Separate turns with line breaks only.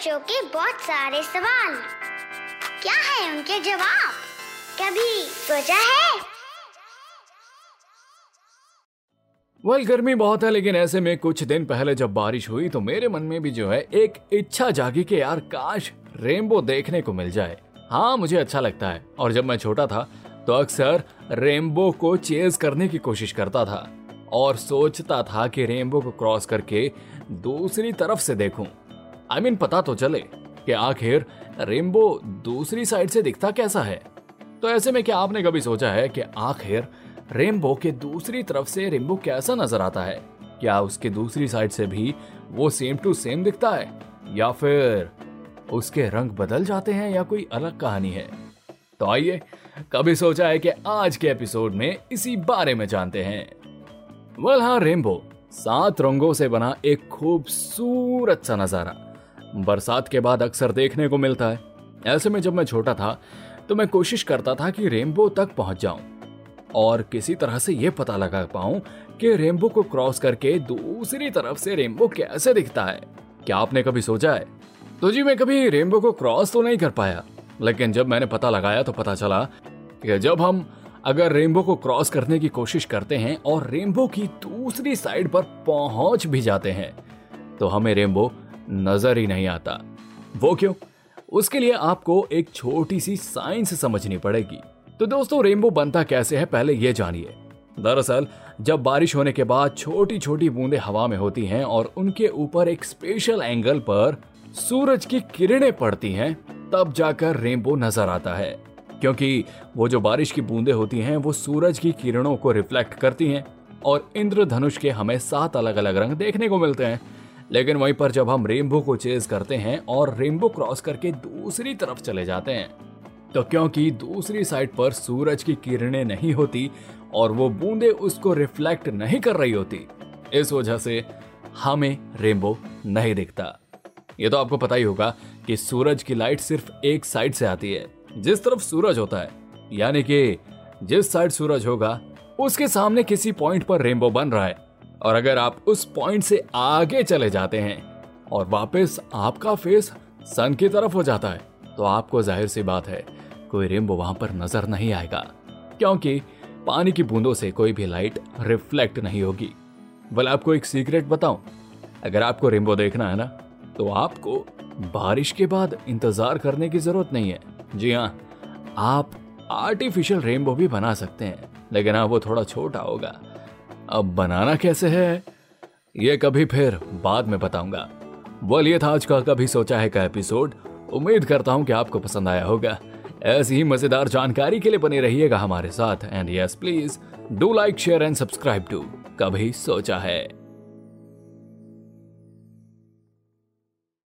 बच्चों के बहुत सारे सवाल। क्या है उनके जवाब? कभी सोचा है?
वेल गर्मी बहुत है, लेकिन ऐसे में कुछ दिन पहले जब बारिश हुई तो मेरे मन में भी जो है, एक इच्छा जागी कि यार, काश रेनबो देखने को मिल जाए। हाँ मुझे अच्छा लगता है। और जब मैं छोटा था तो अक्सर रेनबो को चेज करने की कोशिश करता था। और सोचता था कि रेनबो को क्रॉस करके दूसरी तरफ़ से देखूँ। आई I मीन mean, पता तो चले कि आखिर रेनबो दूसरी साइड से दिखता कैसा है। तो ऐसे में क्या आपने कभी सोचा है कि आखिर रेनबो के दूसरी तरफ़ से रेनबो कैसा नज़र आता है? क्या उसके दूसरी साइड से भी वो सेम टू सेम दिखता है? या फिर उसके रंग बदल जाते हैं या कोई अलग कहानी है? तो आइए कभी सोचा है कि आज के एपिसोड में इसी बारे में जानते हैं। वेल हाँ रेनबो सात रंगों से बना एक खूबसूरत सा नज़ारा। बरसात के बाद अक्सर देखने को मिलता है। ऐसे में जब मैं छोटा था तो मैं कोशिश करता था कि रेनबो तक पहुँच जाऊँ। और किसी तरह से यह पता लगा पाऊँ कि रेनबो को क्रॉस करके दूसरी तरफ़ से रेनबो कैसे दिखता है। क्या आपने कभी सोचा है? तो जी, मैं कभी रेनबो को क्रॉस तो नहीं कर पाया। लेकिन जब मैंने पता लगाया तो पता चला कि जब हम अगर रेनबो को क्रॉस करने की कोशिश करते हैं और रेनबो की दूसरी साइड पर पहुँच भी जाते हैं तो हमें रेनबो नज़र ही नहीं आता। वो क्यों? उसके लिए आपको एक छोटी सी साइंस समझनी पड़ेगी। तो दोस्तों, रेनबो बनता कैसे है, पहले ये जानिए। दरअसल, जब बारिश होने के बाद छोटी छोटी बूंदें हवा में होती हैं और उनके ऊपर एक स्पेशल एंगल पर सूरज की किरणें पड़ती हैं, तब जाकर रेनबो नज़र आता है। क्योंकि वो जो बारिश की बूंदें होती हैं, वो सूरज की किरणों को रिफ्लेक्ट करती हैं और इंद्रधनुष के हमें सात अलग अलग रंग देखने को मिलते हैं। लेकिन वहीं पर जब हम रेनबो को चेज करते हैं और रेनबो क्रॉस करके दूसरी तरफ़ चले जाते हैं तो क्योंकि दूसरी साइड पर सूरज की किरणें नहीं होती और वो बूंदे उसको रिफ्लेक्ट नहीं कर रही होती, इस वजह से हमें रेनबो नहीं दिखता। ये तो आपको पता ही होगा कि सूरज की लाइट सिर्फ़ एक साइड से आती है, जिस तरफ़ सूरज होता है, यानी कि जिस साइड सूरज होगा, उसके सामने किसी पॉइंट पर रेनबो बन रहा है। और अगर आप उस पॉइंट से आगे चले जाते हैं और वापस आपका फेस सन की तरफ़ हो जाता है तो आपको ज़ाहिर सी बात है, कोई रेनबो वहाँ पर नज़र नहीं आएगा। क्योंकि पानी की बूंदों से कोई भी लाइट रिफ्लेक्ट नहीं होगी। बल आपको एक सीक्रेट बताऊँ? अगर आपको रेनबो देखना है ना तो आपको बारिश के बाद इंतज़ार करने की ज़रूरत नहीं है। जी हाँ आप आर्टिफिशियल रेनबो भी बना सकते हैं, लेकिन हाँ वो थोड़ा छोटा होगा। अब बनाना कैसे है? ये कभी फिर बाद में बताऊँगा। बोल ये था आज का कभी सोचा है का एपिसोड। उम्मीद करता हूँ कि आपको पसंद आया होगा। ऐसी ही मज़ेदार जानकारी के लिए बने रहिएगा हमारे साथ। And yes please do like share and subscribe to कभी सोचा है।